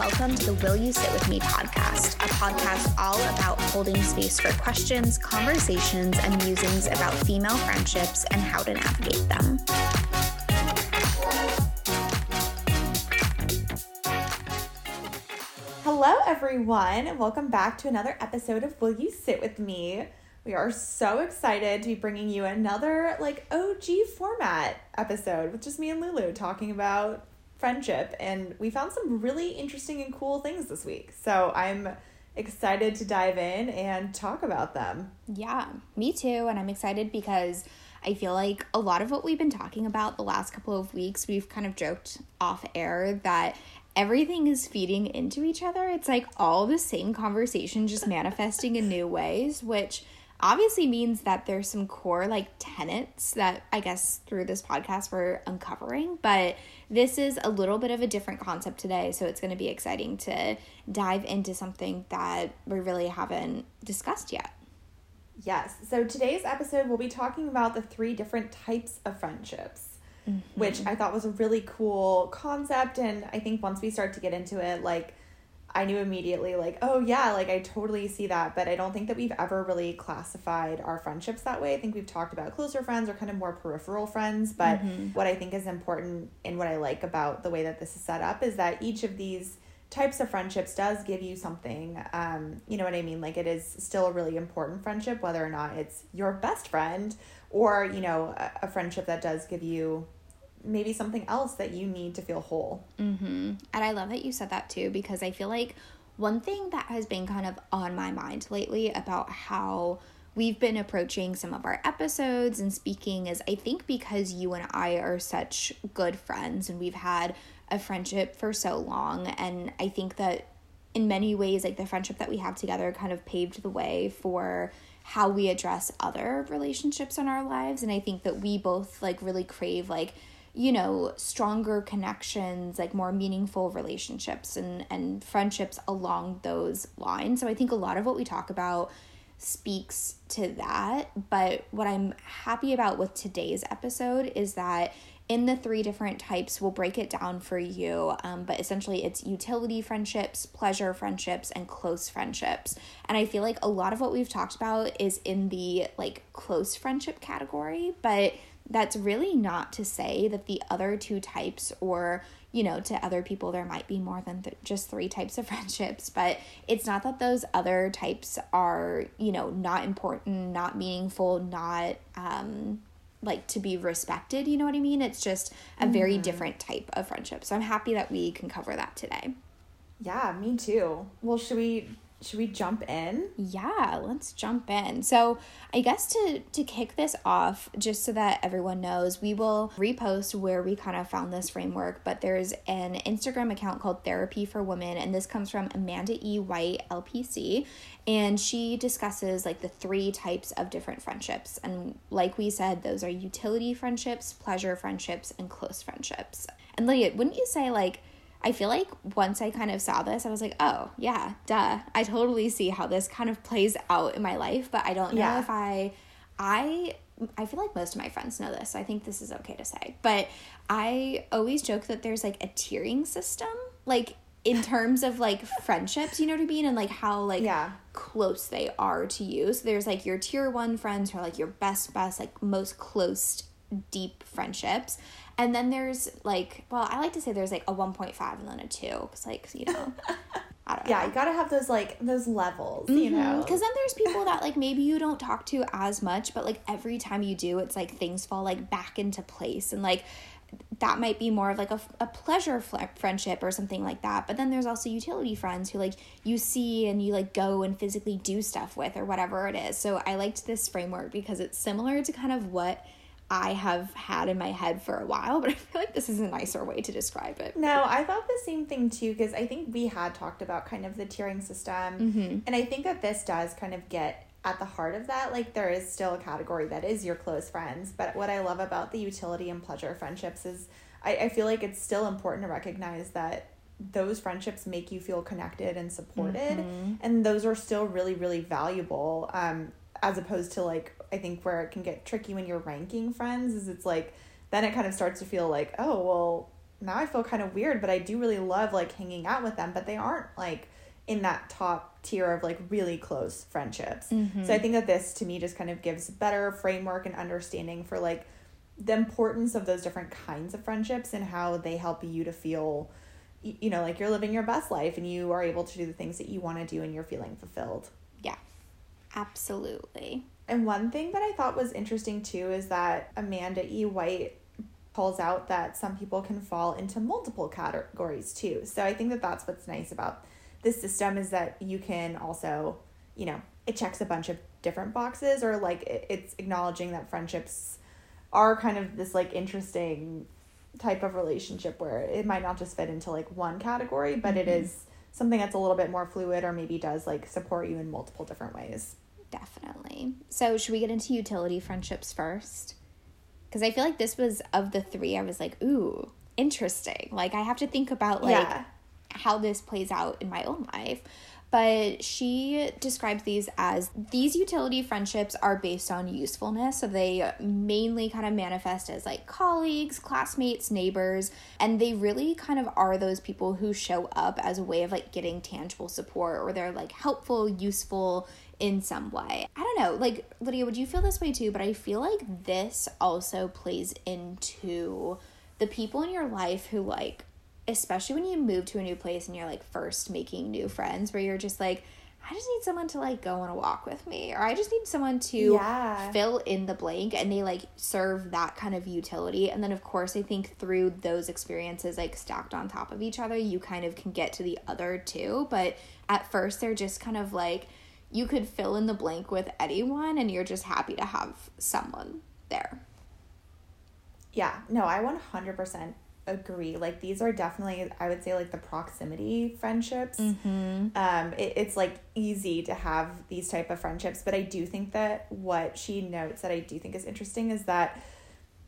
welcome to the Will You Sit With Me podcast, a podcast all about holding space for questions, conversations, and musings about female friendships and how to navigate them. Hello, everyone, welcome back to another episode of Will You Sit With Me? We are so excited to be bringing you another like OG format episode with just me and Lulu talking about friendship. And we found some really interesting and cool things this week. So I'm excited to dive in and talk about them. Yeah, me too. And I'm excited because I feel like a lot of what we've been talking about the last couple of weeks, we've kind of joked off air that everything is feeding into each other. It's like all the same conversation just manifesting in new ways, which obviously means that there's some core like tenets that I guess through this podcast we're uncovering, but this is a little bit of a different concept today, so it's going to be exciting to dive into something that we really haven't discussed yet. Yes. So today's episode we'll be talking about the three different types of friendships. Mm-hmm. Which I thought was a really cool concept and I think once we start to get into it like I knew immediately, like, oh, yeah, like I totally see that. But I don't think that we've ever really classified our friendships that way. I think we've talked about closer friends or kind of more peripheral friends. But mm-hmm. what I think is important and what I like about the way that this is set up is that each of these types of friendships does give you something. Um, you know what I mean? Like, it is still a really important friendship, whether or not it's your best friend or, you know, a, a friendship that does give you maybe something else that you need to feel whole. Mm-hmm. And I love that you said that too, because I feel like one thing that has been kind of on my mind lately about how we've been approaching some of our episodes and speaking is I think because you and I are such good friends and we've had a friendship for so long. And I think that in many ways, like the friendship that we have together kind of paved the way for how we address other relationships in our lives. And I think that we both like really crave like you know stronger connections like more meaningful relationships and and friendships along those lines. So i think a lot of what we talk about speaks to that. But what i'm happy about with today's episode is that in the three different types we'll break it down for you. Um, but essentially it's utility friendships pleasure friendships and close friendships. And i feel like a lot of what we've talked about is in the like close friendship category. But that's really not to say that the other two types or you know to other people there might be more than th- just three types of friendships but it's not that those other types are you know not important not meaningful not um like to be respected you know what i mean? It's just a very mm-hmm. different type of friendship. So i'm happy that we can cover that today. Yeah me too. Well should we should we jump in? Yeah, let's jump in. So, I guess to to kick this off, just so that everyone knows, we will repost where we kind of found this framework. But there's an Instagram account called Therapy for Women, and this comes from Amanda E. White, LPC, and she discusses like the three types of different friendships. And like we said, those are utility friendships, pleasure friendships, and close friendships. And Lydia, wouldn't you say like I feel like once I kind of saw this, I was like, oh, yeah, duh. I totally see how this kind of plays out in my life, but I don't know yeah. if I I I feel like most of my friends know this. So I think this is okay to say. But I always joke that there's like a tiering system, like in terms of like friendships, you know what I mean? And like how like yeah. close they are to you. So there's like your tier one friends who are like your best, best, like most close, deep friendships. And then there's like, well, I like to say there's like a 1.5 and then a 2 because, like, you know. yeah, you gotta have those like those levels, mm-hmm. you know. Because then there's people that like maybe you don't talk to as much, but like every time you do, it's like things fall like back into place, and like that might be more of like a, a pleasure fl- friendship or something like that. But then there's also utility friends who like you see and you like go and physically do stuff with or whatever it is. So I liked this framework because it's similar to kind of what I have had in my head for a while, but I feel like this is a nicer way to describe it. No, I thought the same thing too, because I think we had talked about kind of the tiering system. Mm-hmm. And I think that this does kind of get at the heart of that. Like, there is still a category that is your close friends. But what I love about the utility and pleasure friendships is I, I feel like it's still important to recognize that those friendships make you feel connected and supported. Mm-hmm. And those are still really, really valuable. Um, as opposed to like I think where it can get tricky when you're ranking friends is it's like then it kind of starts to feel like oh well now I feel kind of weird, but I do really love like hanging out with them, but they aren't like in that top tier of like really close friendships. Mm-hmm. So I think that this to me just kind of gives better framework and understanding for like the importance of those different kinds of friendships and how they help you to feel you know like you're living your best life and you are able to do the things that you want to do and you're feeling fulfilled. Yeah. Absolutely. And one thing that I thought was interesting too is that Amanda E. White calls out that some people can fall into multiple categories too. So I think that that's what's nice about this system is that you can also, you know, it checks a bunch of different boxes or like it's acknowledging that friendships are kind of this like interesting type of relationship where it might not just fit into like one category, but mm-hmm. it is something that's a little bit more fluid or maybe does like support you in multiple different ways. Definitely. So, should we get into utility friendships first? Because I feel like this was of the three, I was like, ooh, interesting. Like, I have to think about like yeah. how this plays out in my own life but she describes these as these utility friendships are based on usefulness. So they mainly kind of manifest as like colleagues, classmates, neighbors, and they really kind of are those people who show up as a way of like getting tangible support or they're like helpful, useful in some way. I don't know, like Lydia, would you feel this way too? But I feel like this also plays into the people in your life who like especially when you move to a new place and you're like first making new friends where you're just like I just need someone to like go on a walk with me or I just need someone to yeah. fill in the blank and they like serve that kind of utility and then of course I think through those experiences like stacked on top of each other you kind of can get to the other two but at first they're just kind of like you could fill in the blank with anyone and you're just happy to have someone there. Yeah, no, I 100% agree. Like these are definitely, I would say, like the proximity friendships. Mm-hmm. Um, it, it's like easy to have these type of friendships, but I do think that what she notes that I do think is interesting is that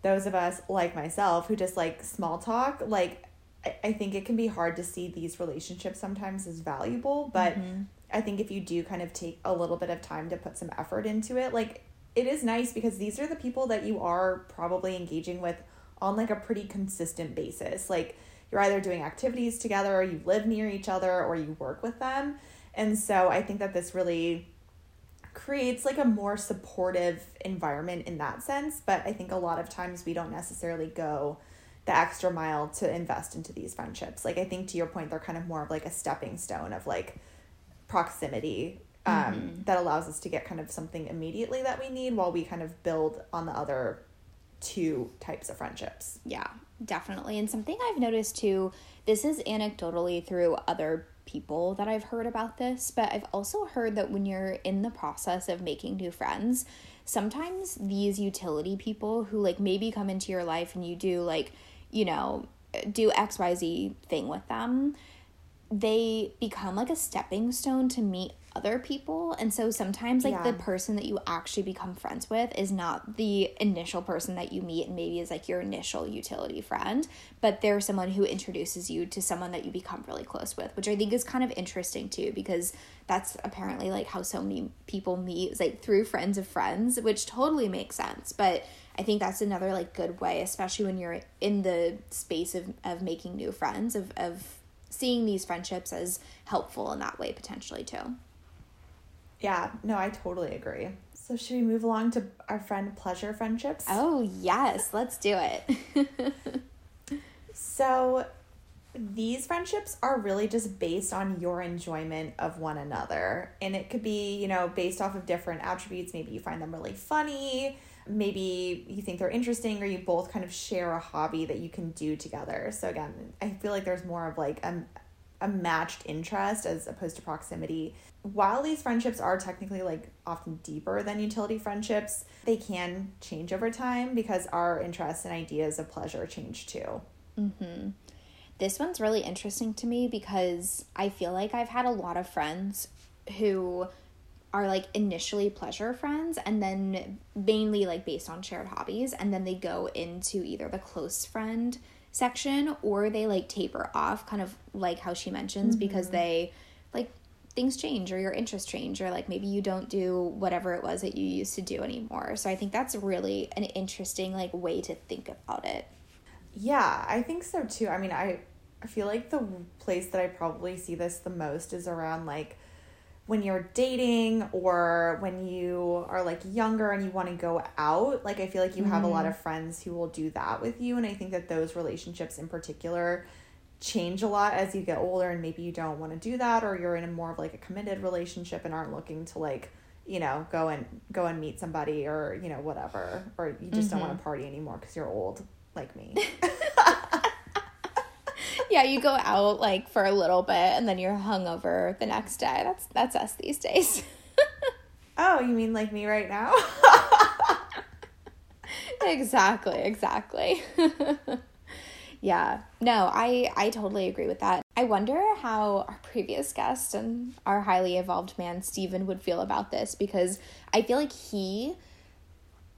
those of us like myself who just like small talk, like I, I think it can be hard to see these relationships sometimes as valuable, but mm-hmm. I think if you do kind of take a little bit of time to put some effort into it, like it is nice because these are the people that you are probably engaging with on like a pretty consistent basis. Like you're either doing activities together or you live near each other or you work with them. And so I think that this really creates like a more supportive environment in that sense, but I think a lot of times we don't necessarily go the extra mile to invest into these friendships. Like I think to your point they're kind of more of like a stepping stone of like proximity um, mm-hmm. that allows us to get kind of something immediately that we need while we kind of build on the other two types of friendships. Yeah, definitely. And something I've noticed too, this is anecdotally through other people that I've heard about this, but I've also heard that when you're in the process of making new friends, sometimes these utility people who like maybe come into your life and you do like, you know, do XYZ thing with them, they become like a stepping stone to meet other people. And so sometimes like yeah. the person that you actually become friends with is not the initial person that you meet and maybe is like your initial utility friend but they're someone who introduces you to someone that you become really close with which i think is kind of interesting too because that's apparently like how so many people meet is like through friends of friends which totally makes sense. But i think that's another like good way especially when you're in the space of, of making new friends of, of seeing these friendships as helpful in that way potentially too yeah, no, I totally agree. So should we move along to our friend pleasure friendships? Oh, yes, let's do it. so these friendships are really just based on your enjoyment of one another. And it could be, you know, based off of different attributes. Maybe you find them really funny. Maybe you think they're interesting, or you both kind of share a hobby that you can do together. So, again, I feel like there's more of like a, a matched interest as opposed to proximity while these friendships are technically like often deeper than utility friendships, they can change over time because our interests and ideas of pleasure change too. Mm-hmm. This one's really interesting to me because I feel like I've had a lot of friends who are like initially pleasure friends and then mainly like based on shared hobbies and then they go into either the close friend section or they like taper off kind of like how she mentions mm-hmm. because they like things change or your interests change or like maybe you don't do whatever it was that you used to do anymore so i think that's really an interesting like way to think about it Yeah, I think so too. I mean, I I feel like the place that I probably see this the most is around like when you're dating or when you are like younger and you want to go out. Like I feel like you have a lot Mhm. of friends who will do that with you and I think that those relationships in particular change a lot as you get older and maybe you don't want to do that or you're in a more of like a committed relationship and aren't looking to like you know go and go and meet somebody or you know whatever or you just don't want to party anymore because you're old like me yeah, you go out like for a little bit and then you're hungover the next day. That's that's us these days. oh you mean like me right now exactly, exactly. yeah. No, I I totally agree with that. I wonder how our previous guest and our highly evolved man Steven would feel about this because I feel like he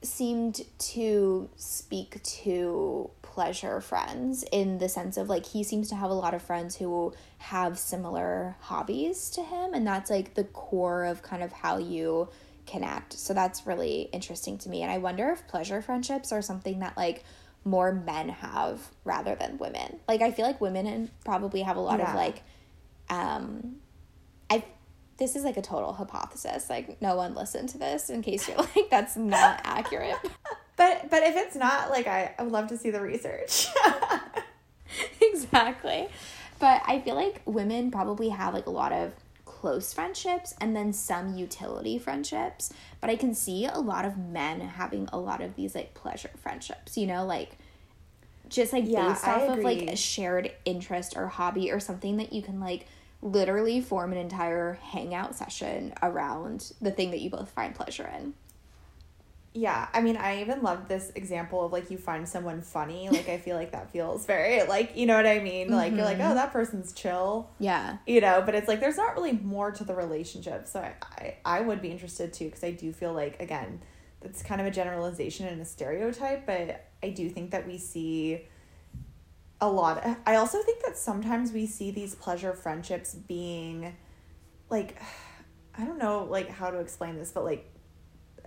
seemed to speak to pleasure friends in the sense of like he seems to have a lot of friends who have similar hobbies to him and that's like the core of kind of how you connect. So that's really interesting to me and i wonder if pleasure friendships are something that like more men have rather than women. Like i feel like women and probably have a lot Yeah. of like um i this is like a total hypothesis. Like no one listened to this in case you're like that's not accurate but but if it's not like i, I would love to see the research exactly. But I feel like women probably have like a lot of close friendships and then some utility friendships. But I can see a lot of men having a lot of these like pleasure friendships, you know, like just like Yeah, based I off of like a shared interest or hobby or something that you can like literally form an entire hangout session around the thing that you both find pleasure in. Yeah, I mean, I even love this example of like you find someone funny. Like, I feel like that feels very like you know what I mean. Like you're like, oh, mm-hmm. that person's chill, Yeah. you know. But it's like there's not really more to the relationship. So I I, I would be interested too because I do feel like again, that's kind of a generalization and a stereotype. But I do think that we see a lot. I also think that sometimes we see these pleasure friendships being like, I don't know like how to explain this, but like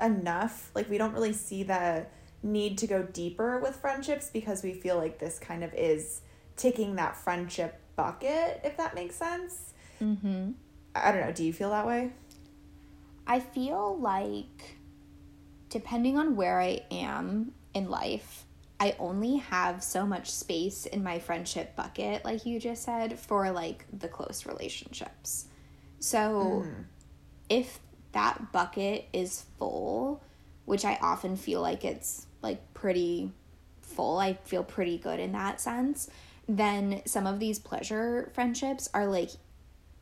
enough. Like we don't really see the need to go deeper with friendships because we feel like this kind of is ticking that friendship bucket, if that makes sense. Mm-hmm. I don't know. Do you feel that way? I feel like depending on where I am in life, I only have so much space in my friendship bucket, like you just said, for like the close relationships. So Mm. if that bucket is full, which I often feel like it's like pretty full, I feel pretty good in that sense, then some of these pleasure friendships are like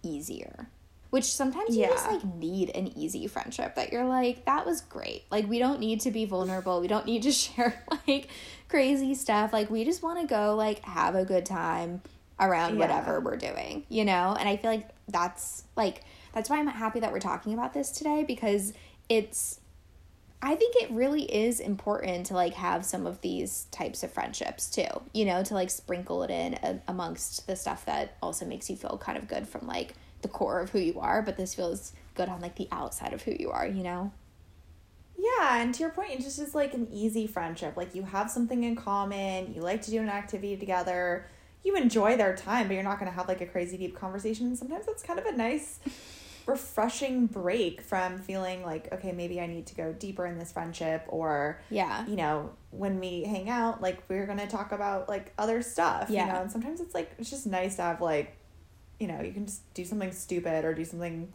easier. Which sometimes you just like need an easy friendship that you're like, that was great. Like, we don't need to be vulnerable. We don't need to share like crazy stuff. Like, we just want to go like have a good time around Yeah. whatever we're doing, you know? And I feel like that's like, that's why I'm happy that we're talking about this today because it's I think it really is important to like have some of these types of friendships too, you know, to like sprinkle it in a- amongst the stuff that also makes you feel kind of good from like the core of who you are, but this feels good on like the outside of who you are, you know? Yeah, and to your point, it just is like an easy friendship. Like you have something in common, you like to do an activity together, you enjoy their time, but you're not going to have like a crazy deep conversation. Sometimes that's kind of a nice, refreshing break from feeling like, okay, maybe I need to go deeper in this friendship, or, Yeah. you know, when we hang out, like we're to talk about like other stuff, Yeah. you know, and sometimes it's like, it's just nice to have like, you know, you can just do something stupid or do something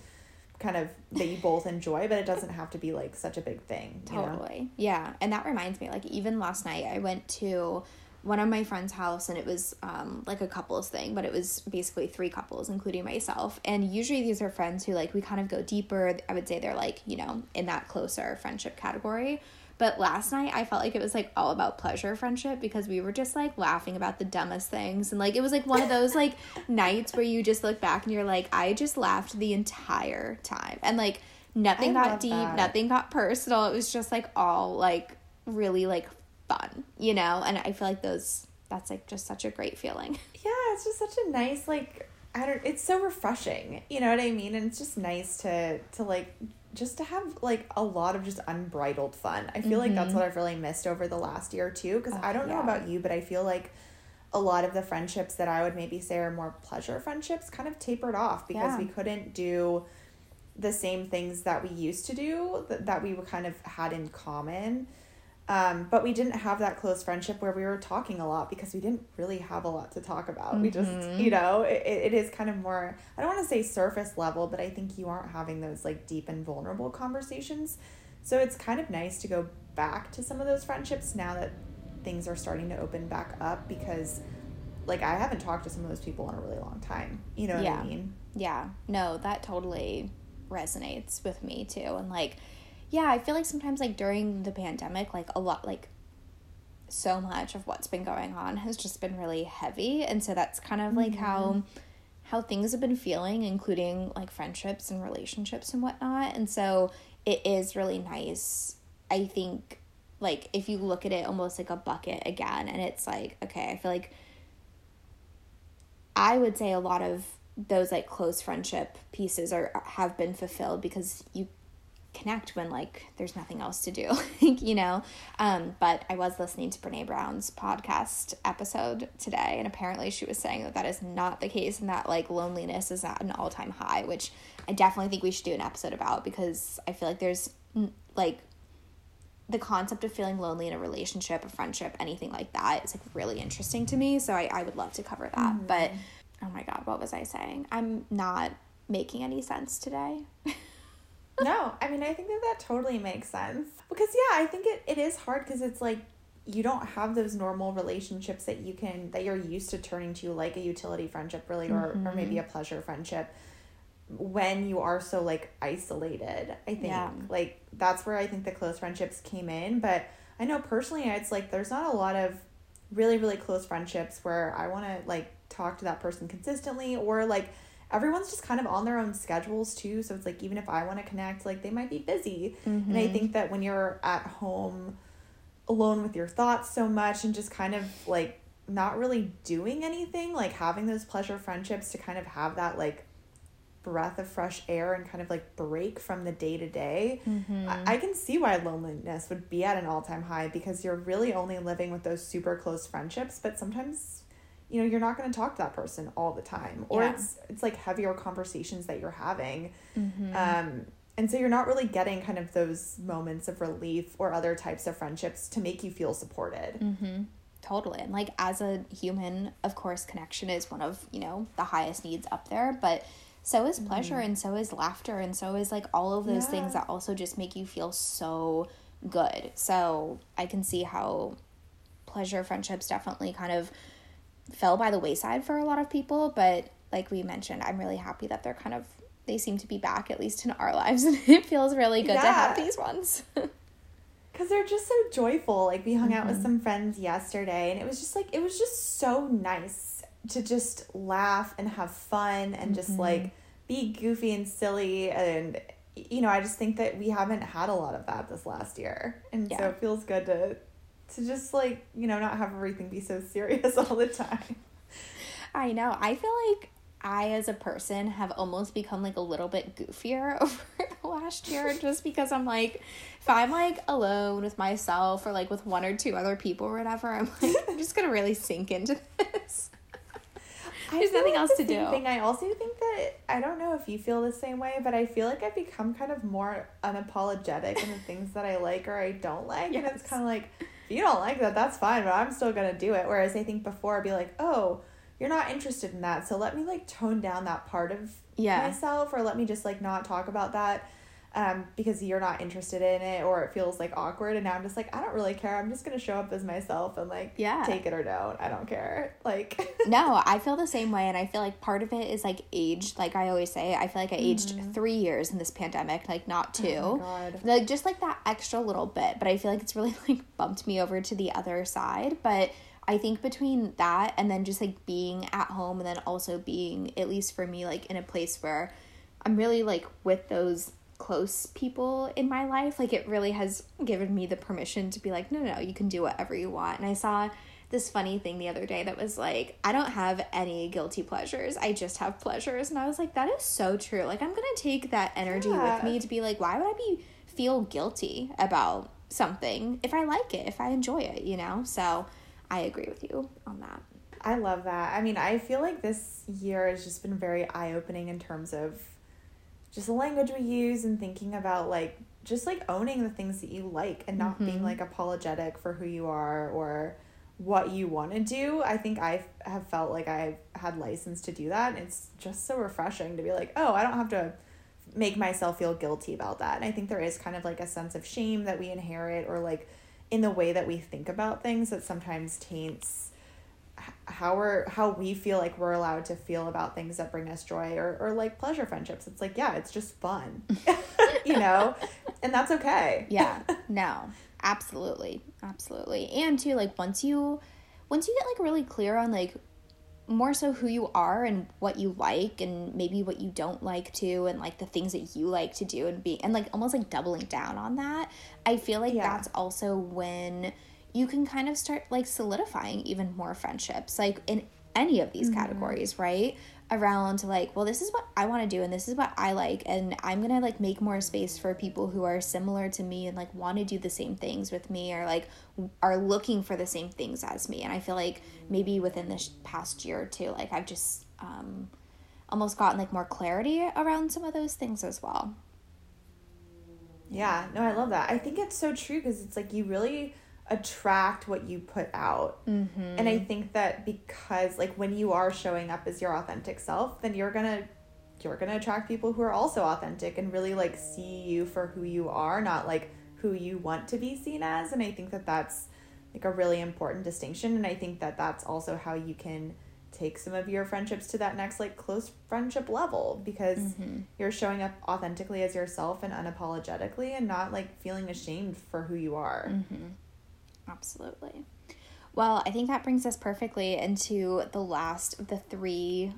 kind of that you both enjoy, but it doesn't have to be like such a big thing. You know? Totally. Yeah. And that reminds me, like, even last night, I went to one of my friend's house and it was um, like a couples thing, but it was basically three couples, including myself. And usually these are friends who, like, we kind of go deeper. I would say they're, like, you know, in that closer friendship category. But last night, I felt like it was like all about pleasure friendship because we were just like laughing about the dumbest things. And like, it was like one of those like nights where you just look back and you're like, I just laughed the entire time. And like, nothing I got deep, that. nothing got personal. It was just like all like really like fun, you know? And I feel like those, that's like just such a great feeling. Yeah, it's just such a nice like I don't it's so refreshing. You know what I mean? And it's just nice to to like just to have like a lot of just unbridled fun. I feel like that's Mhm. what I've really missed over the last year too. Because Oh, I don't know about you, but I feel like a lot of the friendships that I would maybe say are more pleasure friendships kind of tapered off because Yeah. we couldn't do the same things that we used to do that, that we were kind of had in common. Um, but we didn't have that close friendship where we were talking a lot because we didn't really have a lot to talk about. We just, Mhm. you know, it, it is kind of more, I don't want to say surface level, but I think you aren't having those like deep and vulnerable conversations. So it's kind of nice to go back to some of those friendships now that things are starting to open back up because like I haven't talked to some of those people in a really long time. You know what Yeah. I mean? Yeah, no, that totally resonates with me too. And like, yeah, I feel like sometimes like during the pandemic, like a lot, like so much of what's been going on has just been really heavy. And so that's kind of like how mm-hmm. how things have been feeling, including like friendships and relationships and whatnot. And so it is really nice. I think like if you look at it almost like a bucket again and it's like, okay, I feel like I would say a lot of those like close friendship pieces are have been fulfilled because you connect when like there's nothing else to do you know? Um but i was listening to brene brown's podcast episode today and apparently she was saying that that is not the case and that like loneliness is at an all-time high which i definitely think we should do an episode about because i feel like there's mm, like the concept of feeling lonely in a relationship a friendship anything like that is like really interesting to me so i, I would love to cover that. But oh my god what was i saying? I'm not making any sense today no, I mean, I think that that totally makes sense. Because, yeah, I think it, it is hard because it's like you don't have those normal relationships that you can, that you're used to turning to, like a utility friendship, really, or, or maybe mm-hmm. a pleasure friendship when you are so like isolated. I think Yeah. like that's where I think the close friendships came in. But I know personally, it's like there's not a lot of really, really close friendships where I want to like talk to that person consistently or like everyone's just kind of on their own schedules too. So it's like even if I want to connect, like they might be busy. And I mm-hmm. think that when you're at home alone with your thoughts so much and just kind of like not really doing anything, like having those pleasure friendships to kind of have that like breath of fresh air and kind of like break from the day to day. I mm-hmm. I can see why loneliness would be at an all time high because you're really only living with those super close friendships, but sometimes you know you're not going to talk to that person all the time or Yeah. it's it's like heavier conversations that you're having Mm-hmm. um and so you're not really getting kind of those moments of relief or other types of friendships to make you feel supported Mm-hmm. Totally. And like as a human, of course, connection is one of, you know, the highest needs up there, but so is pleasure and so is laughter and so is like all of those things that also just make you feel so good. So I can see how pleasure friendships definitely kind of fell by the wayside for a lot of people, but like we mentioned, I'm really happy that they're kind of they seem to be back at least in our lives and it feels really good to have these ones. because they're just so joyful. Like we hung out with mm-hmm. some friends yesterday and it was just like it was just so nice to just laugh and have fun and just mm-hmm. like be goofy and silly. And you know i just think that we haven't had a lot of that this last year. And so it feels good to to just like you know not have everything be so serious all the time I know. I feel like I, as a person, have almost become like a little bit goofier over the last year just because I'm like, if I'm like alone with myself or like with one or two other people or whatever, I'm like, I'm just gonna really sink into this. There's nothing like else the to do. Thing. I also think that I don't know if you feel the same way, but I feel like I've become kind of more unapologetic in the things that I like or I don't like, and it's kind of like if you don't like that, that's fine, but I'm still gonna do it. Whereas I think before I'd be like, oh, you're not interested in that, so let me like tone down that part of Yeah. myself, or let me just like not talk about that. Um, because you're not interested in it or it feels like awkward and now I'm just like I don't really care. I'm just gonna show up as myself and like Yeah. take it or don't. I don't care. Like no, I feel the same way, and I feel like part of it is like age. Like I always say, I feel like I aged three years in this pandemic, like not two. Mm-hmm. Oh my God. Like just like that extra little bit, but I feel like it's really like bumped me over to the other side. But I think between that and then just like being at home and then also being at least for me like in a place where I'm really like with those close people in my life, like it really has given me the permission to be like, no, no, you can do whatever you want. And I saw this funny thing the other day that was like, I don't have any guilty pleasures. I just have pleasures. And I was like, that is so true. Like, I'm going to take that energy yeah. with me to be like, why would I be feel guilty about something if I like it, if I enjoy it, you know? So I agree with you on that. I love that. I mean, I feel like this year has just been very eye opening in terms of just the language we use and thinking about like just like owning the things that you like and not mm-hmm. being like apologetic for who you are or what you want to do. I think I have felt like I've had license to do that. And it's just so refreshing to be like, oh, I don't have to make myself feel guilty about that. And I think there is kind of like a sense of shame that we inherit or like in the way that we think about things that sometimes taints how we're how we feel like we're allowed to feel about things that bring us joy or, or like pleasure friendships. It's like yeah it's just fun. You know? And that's okay. Yeah. No. Absolutely. Absolutely. And too like once you once you get like really clear on like more so who you are and what you like and maybe what you don't like to and like the things that you like to do and be and like almost like doubling down on that i feel like yeah. that's also when you can kind of start like solidifying even more friendships like in any of these mm-hmm. categories right? Around like well this is what i want to do and this is what i like and i'm gonna like make more space for people who are similar to me and like want to do the same things with me or like are looking for the same things as me and i feel like maybe within this past year or two like i've just um almost gotten like more clarity around some of those things as well. Yeah no i love that. I think it's so true because it's like you really attract what you put out. Mm-hmm. And I think that because like when you are showing up as your authentic self, then you're going to you're going to attract people who are also authentic and really like see you for who you are, not like who you want to be seen as. And I think that that's like a really important distinction and I think that that's also how you can take some of your friendships to that next like close friendship level because mm-hmm. you're showing up authentically as yourself and unapologetically and not like feeling ashamed for who you are. Mm-hmm. Absolutely. Well, I think that brings us perfectly into the last of the three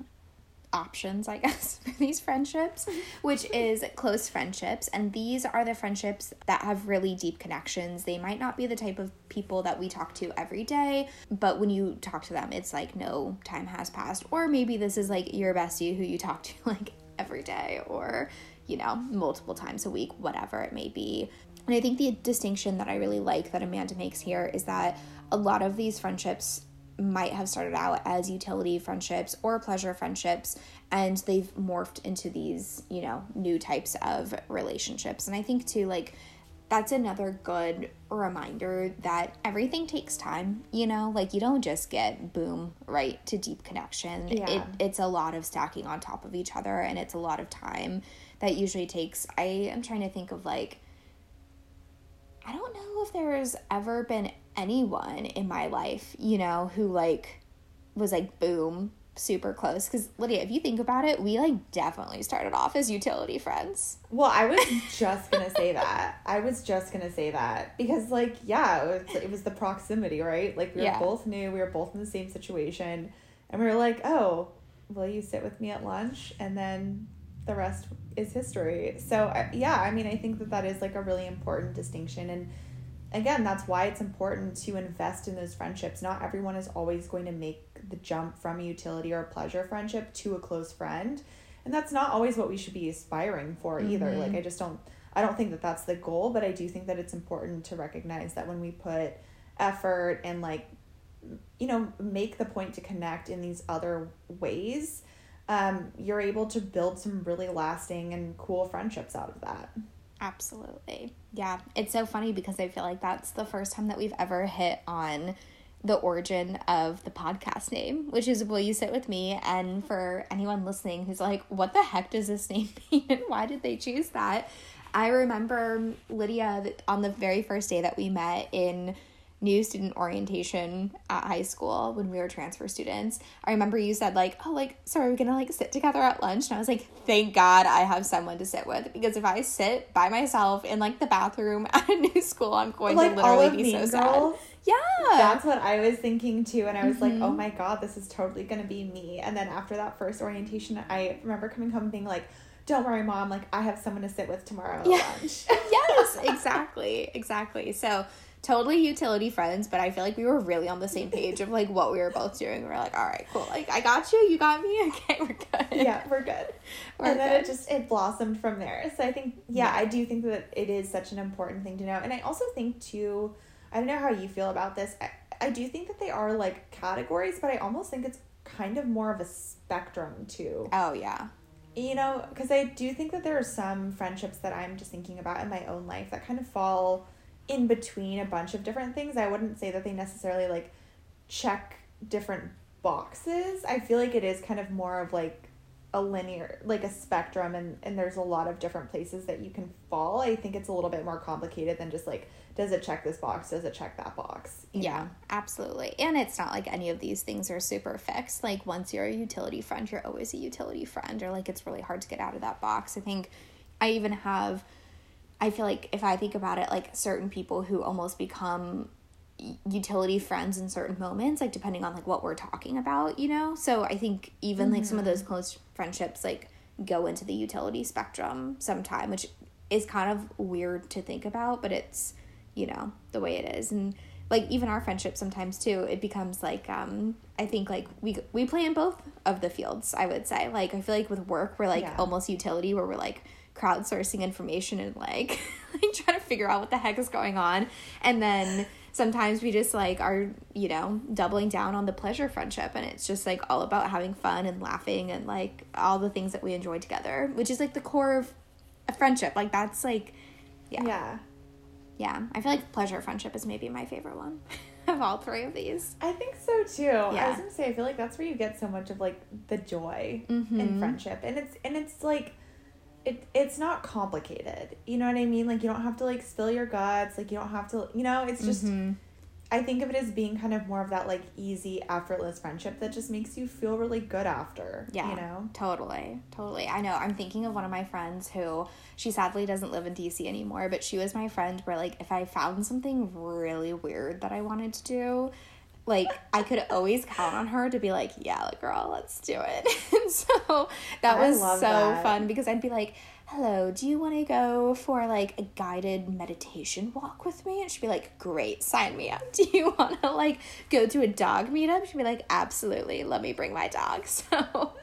options, I guess, for these friendships, which is close friendships. And these are the friendships that have really deep connections. They might not be the type of people that we talk to every day, but when you talk to them, it's like no time has passed. Or maybe this is like your bestie who you talk to like every day or, you know, multiple times a week, whatever it may be. And I think the distinction that I really like that Amanda makes here is that a lot of these friendships might have started out as utility friendships or pleasure friendships and they've morphed into these, you know, new types of relationships. And I think too like that's another good reminder that everything takes time, you know, like you don't just get boom right to deep connection. Yeah. It it's a lot of stacking on top of each other and it's a lot of time that usually takes I am trying to think of like I don't know if there's ever been anyone in my life, you know, who like was like boom, super close. Because Lydia, if you think about it, we like definitely started off as utility friends. Well, I was just gonna say that. I was just gonna say that because, like, yeah, it was, it was the proximity, right? Like, we were yeah. both new, we were both in the same situation, and we were like, oh, will you sit with me at lunch? And then the rest is history. So yeah, I mean, I think that that is like a really important distinction and again, that's why it's important to invest in those friendships. Not everyone is always going to make the jump from a utility or a pleasure friendship to a close friend. And that's not always what we should be aspiring for mm-hmm. either. Like I just don't I don't think that that's the goal, but I do think that it's important to recognize that when we put effort and like you know, make the point to connect in these other ways, um, you're able to build some really lasting and cool friendships out of that. Absolutely. Yeah. It's so funny because I feel like that's the first time that we've ever hit on the origin of the podcast name, which is Will You Sit With Me? And for anyone listening who's like, what the heck does this name mean and why did they choose that? I remember Lydia on the very first day that we met in new student orientation at high school when we were transfer students. I remember you said like, "Oh, like, so are we gonna like sit together at lunch?" And I was like, "Thank God I have someone to sit with because if I sit by myself in like the bathroom at a new school, I'm going like, to literally be so girls, sad." Yeah, that's what I was thinking too, and I was mm-hmm. like, "Oh my God, this is totally gonna be me." And then after that first orientation, I remember coming home being like don't worry, mom, like I have someone to sit with tomorrow yeah. yes, exactly. Exactly. So totally utility friends, but I feel like we were really on the same page of like what we were both doing. We are like, all right, cool. Like I got you, you got me. Okay, we're good. Yeah, we're good. We're and then good. it just it blossomed from there. So I think yeah, yeah, I do think that it is such an important thing to know. And I also think too, I don't know how you feel about this. I, I do think that they are like categories, but I almost think it's kind of more of a spectrum too. Oh yeah. You know, because I do think that there are some friendships that I'm just thinking about in my own life that kind of fall in between a bunch of different things. I wouldn't say that they necessarily like check different boxes. I feel like it is kind of more of like a linear like a spectrum and and there's a lot of different places that you can fall. I think it's a little bit more complicated than just like does it check this box? Does it check that box? yeah, know? absolutely. And it's not like any of these things are super fixed. Like once you're a utility friend, you're always a utility friend or like it's really hard to get out of that box. I think I even have I feel like if I think about it, like certain people who almost become utility friends in certain moments, like depending on like what we're talking about, you know? So I think even mm-hmm. like some of those mm-hmm. close friendships like go into the utility spectrum sometime, which is kind of weird to think about, but it's, you know, the way it is. And like even our friendship sometimes too, it becomes like um I think like we we play in both of the fields, I would say. Like I feel like with work we're like yeah. almost utility where we're like crowdsourcing information and like like trying to figure out what the heck is going on. And then sometimes we just like are you know doubling down on the pleasure friendship. And it's just like all about having fun and laughing and like all the things that we enjoy together which is like the core of a friendship. Like that's like yeah. Yeah. Yeah. I feel like pleasure friendship is maybe my favorite one of all three of these. I think so too. Yeah. i was gonna say i feel like that's where you get so much of like the joy mm-hmm. in friendship. And it's and it's like it it's not complicated. You know what I mean? Like you don't have to like spill your guts. Like you don't have to. You know, it's just. Mm-hmm. I think of it as being kind of more of that like easy, effortless friendship that just makes you feel really good after. Yeah. You know? Totally. Totally. I know. I'm thinking of one of my friends who she sadly doesn't live in DC anymore, but she was my friend where like if I found something really weird that I wanted to do, like I could always count on her to be like, yeah, girl, let's do it. and so that was so that. fun because I'd be like, hello, do you want to go for like a guided meditation walk with me? And she'd be like, great, sign me up. Do you want to like go to a dog meetup? She'd be like, absolutely, let me bring my dog. So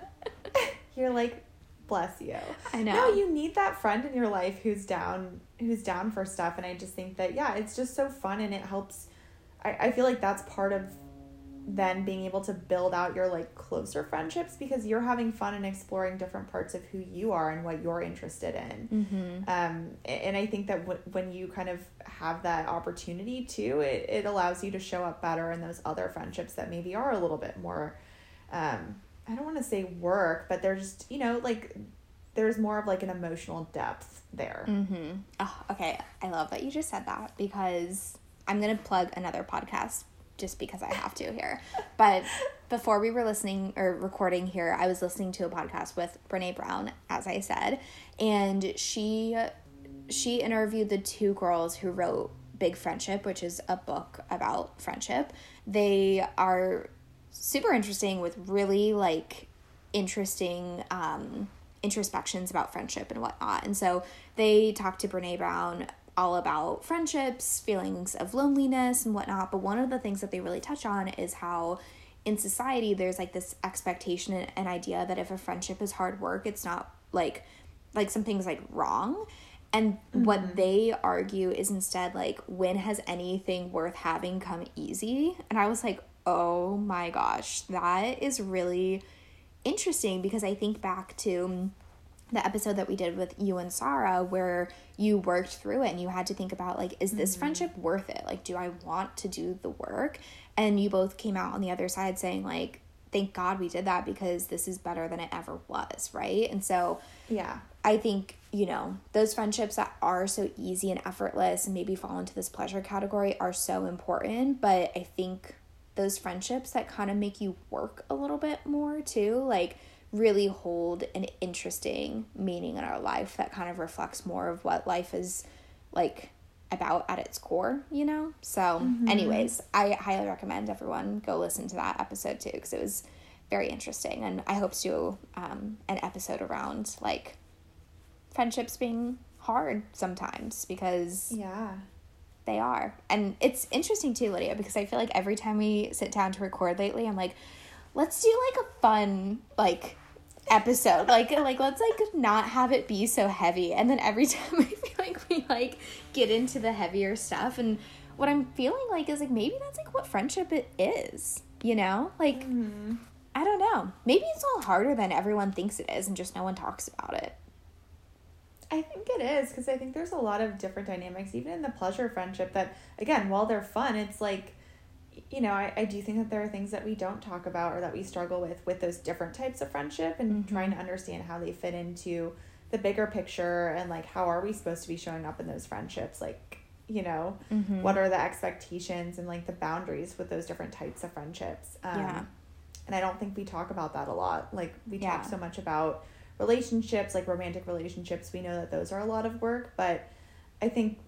you're like, bless you. I know. No, you need that friend in your life who's down, who's down for stuff. And I just think that, yeah, it's just so fun and it helps. I, I feel like that's part of then being able to build out your like closer friendships because you're having fun and exploring different parts of who you are and what you're interested in mm-hmm. um, and i think that w- when you kind of have that opportunity too it, it allows you to show up better in those other friendships that maybe are a little bit more um, i don't want to say work but they're just you know like there's more of like an emotional depth there mm-hmm. oh, okay i love that you just said that because i'm gonna plug another podcast just because I have to here. But before we were listening or recording here, I was listening to a podcast with Brene Brown, as I said, and she she interviewed the two girls who wrote Big Friendship, which is a book about friendship. They are super interesting with really like interesting um introspections about friendship and whatnot. And so they talked to Brene Brown all about friendships, feelings of loneliness, and whatnot. But one of the things that they really touch on is how in society there's like this expectation and an idea that if a friendship is hard work, it's not like like something's like wrong. And mm-hmm. what they argue is instead like when has anything worth having come easy? And I was like, "Oh my gosh, that is really interesting because I think back to the episode that we did with you and Sarah where you worked through it and you had to think about like is this mm-hmm. friendship worth it? Like do I want to do the work? And you both came out on the other side saying like thank God we did that because this is better than it ever was, right? And so yeah. I think, you know, those friendships that are so easy and effortless and maybe fall into this pleasure category are so important, but I think those friendships that kind of make you work a little bit more too, like really hold an interesting meaning in our life that kind of reflects more of what life is like about at its core, you know? So, mm-hmm. anyways, I highly recommend everyone go listen to that episode too because it was very interesting. And I hope to do um, an episode around like friendships being hard sometimes because yeah they are. And it's interesting too, Lydia, because I feel like every time we sit down to record lately, I'm like, let's do like a fun, like, episode. Like like let's like not have it be so heavy. And then every time i feel like we like get into the heavier stuff and what i'm feeling like is like maybe that's like what friendship it is you know? Like mm-hmm. i don't know. Maybe it's all harder than everyone thinks it is and just no one talks about it. I think it is because I think there's a lot of different dynamics, even in the pleasure friendship, that, again, while they're fun, it's like, you know, I, I do think that there are things that we don't talk about or that we struggle with with those different types of friendship and mm-hmm. trying to understand how they fit into the bigger picture and like how are we supposed to be showing up in those friendships like you know mm-hmm. what are the expectations and like the boundaries with those different types of friendships um, yeah and i don't think we talk about that a lot like we yeah. talk so much about relationships like romantic relationships we know that those are a lot of work but i think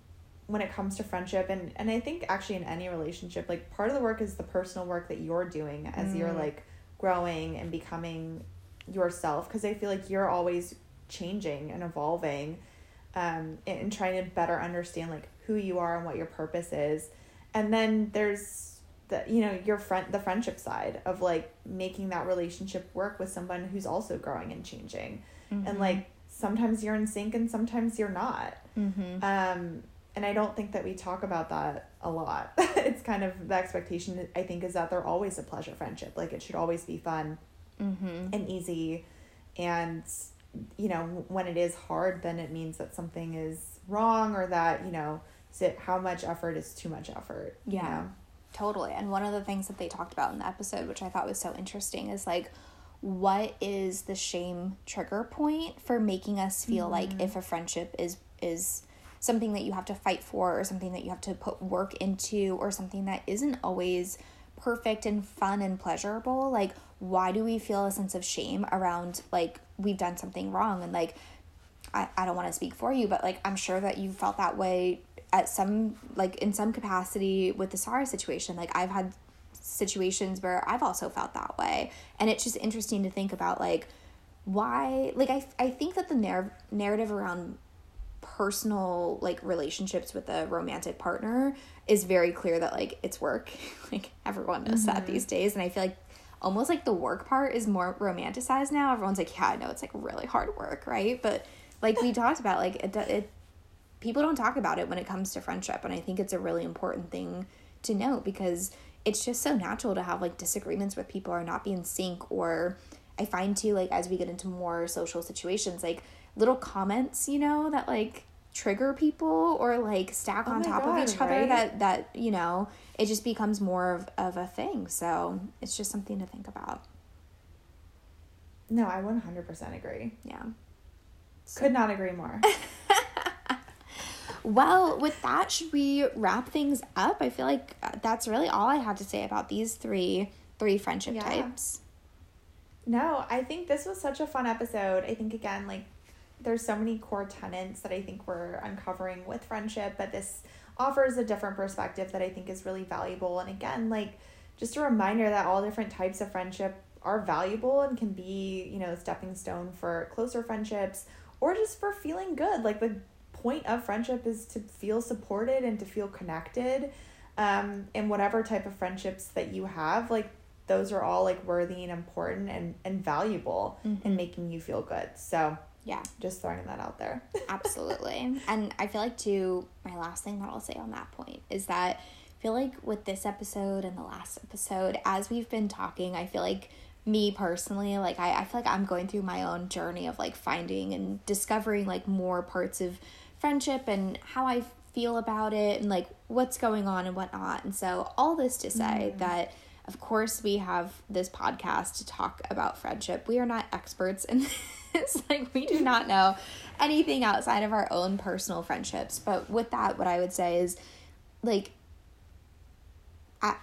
when it comes to friendship and and I think actually in any relationship like part of the work is the personal work that you're doing as mm. you're like growing and becoming yourself because I feel like you're always changing and evolving um and, and trying to better understand like who you are and what your purpose is and then there's the you know your friend the friendship side of like making that relationship work with someone who's also growing and changing mm-hmm. and like sometimes you're in sync and sometimes you're not mm-hmm. um and I don't think that we talk about that a lot. it's kind of the expectation I think is that they're always a pleasure friendship. Like it should always be fun mm-hmm. and easy, and you know when it is hard, then it means that something is wrong or that you know how much effort is too much effort. Yeah, you know? totally. And one of the things that they talked about in the episode, which I thought was so interesting, is like what is the shame trigger point for making us feel mm-hmm. like if a friendship is is something that you have to fight for or something that you have to put work into or something that isn't always perfect and fun and pleasurable like why do we feel a sense of shame around like we've done something wrong? And like i, I don't want to speak for you but like i'm sure that you felt that way at some like in some capacity with the Sarah situation. Like i've had situations where i've also felt that way. And it's just interesting to think about like why like i, I think that the narr- narrative around personal like relationships with a romantic partner is very clear that like it's work. Like everyone knows mm-hmm. that these days and i feel like almost like the work part is more romanticized now. Everyone's like yeah i know it's like really hard work right? But like we talked about like it, it people don't talk about it when it comes to friendship and i think it's a really important thing to note because it's just so natural to have like disagreements with people or not be in sync or i find too like as we get into more social situations like little comments, you know, that like trigger people or like stack oh on top God, of each other that that you know it just becomes more of, of a thing. So it's just something to think about. No i 100% agree. Yeah. So. could not agree more. Well with that should we wrap things up? I feel like uh, that's really all i had to say about these three three friendship yeah. types. No i think this was such a fun episode. I think again like there's so many core tenets that I think we're uncovering with friendship, but this offers a different perspective that I think is really valuable. And again, like just a reminder that all different types of friendship are valuable and can be, you know, a stepping stone for closer friendships or just for feeling good. Like the point of friendship is to feel supported and to feel connected. Um, and whatever type of friendships that you have, like those are all like worthy and important and, and valuable mm-hmm. in making you feel good. So yeah. Just throwing that out there. Absolutely. And I feel like, too, my last thing that I'll say on that point is that I feel like with this episode and the last episode, as we've been talking, I feel like me personally, like, I, I feel like I'm going through my own journey of like finding and discovering like more parts of friendship and how I feel about it and like what's going on and whatnot. And so, all this to say mm. that. Of course, we have this podcast to talk about friendship. We are not experts in is like we do not know anything outside of our own personal friendships. But with that, what I would say is like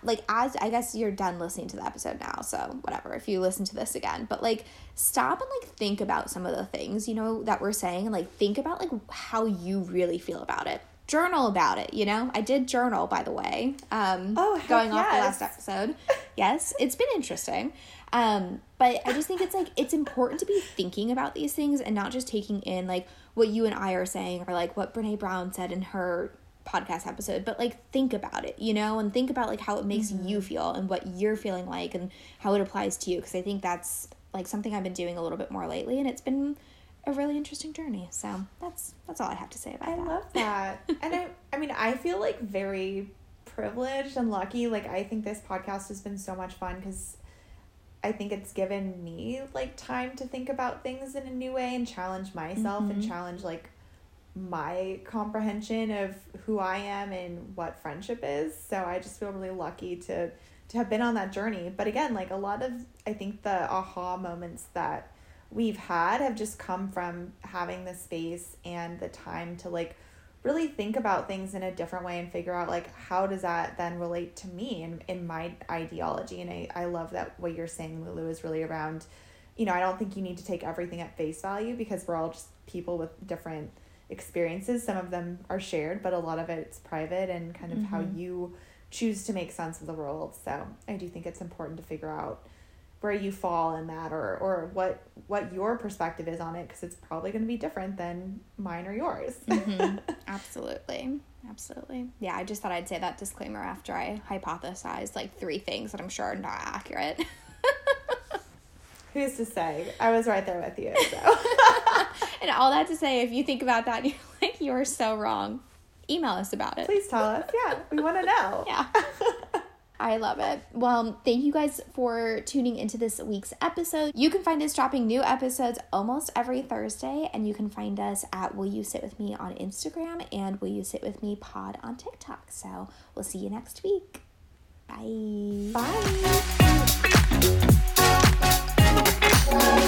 like as I guess you're done listening to the episode now, so whatever if you listen to this again. But like stop and like think about some of the things, you know, that we're saying and like think about like how you really feel about it. Journal about it, you know? I did journal by the way. Um oh, going yes. off the last episode. yes, it's been interesting. Um, but I just think it's like it's important to be thinking about these things and not just taking in like what you and I are saying or like what Brene Brown said in her podcast episode, but like think about it, you know, and think about like how it makes mm-hmm. you feel and what you're feeling like and how it applies to you because I think that's like something I've been doing a little bit more lately and it's been a really interesting journey. So that's that's all I have to say about I that. I love that. and I I mean I feel like very privileged and lucky. Like I think this podcast has been so much fun cuz I think it's given me like time to think about things in a new way and challenge myself mm-hmm. and challenge like my comprehension of who I am and what friendship is. So I just feel really lucky to to have been on that journey. But again, like a lot of I think the aha moments that we've had have just come from having the space and the time to like really think about things in a different way and figure out like how does that then relate to me and in my ideology? And I, I love that what you're saying lulu is really around you know i don't think you need to take everything at face value because we're all just people with different experiences. Some of them are shared but a lot of it's private and kind of mm-hmm. how you choose to make sense of the world. So i do think it's important to figure out where you fall in that or or what what your perspective is on it because it's probably going to be different than mine or yours. Mm-hmm. absolutely. Absolutely. Yeah i just thought i'd say that disclaimer after i hypothesized like three things that i'm sure are not accurate. Who's to say? I was right there with you so. And all that to say if you think about that you're like you're so wrong. Email us about it. Please tell us. Yeah we want to know. Yeah I love it. Well, thank you guys for tuning into this week's episode. You can find us dropping new episodes almost every Thursday, and you can find us at Will You Sit With Me on Instagram and Will You Sit With Me Pod on TikTok. So we'll see you next week. Bye. Bye.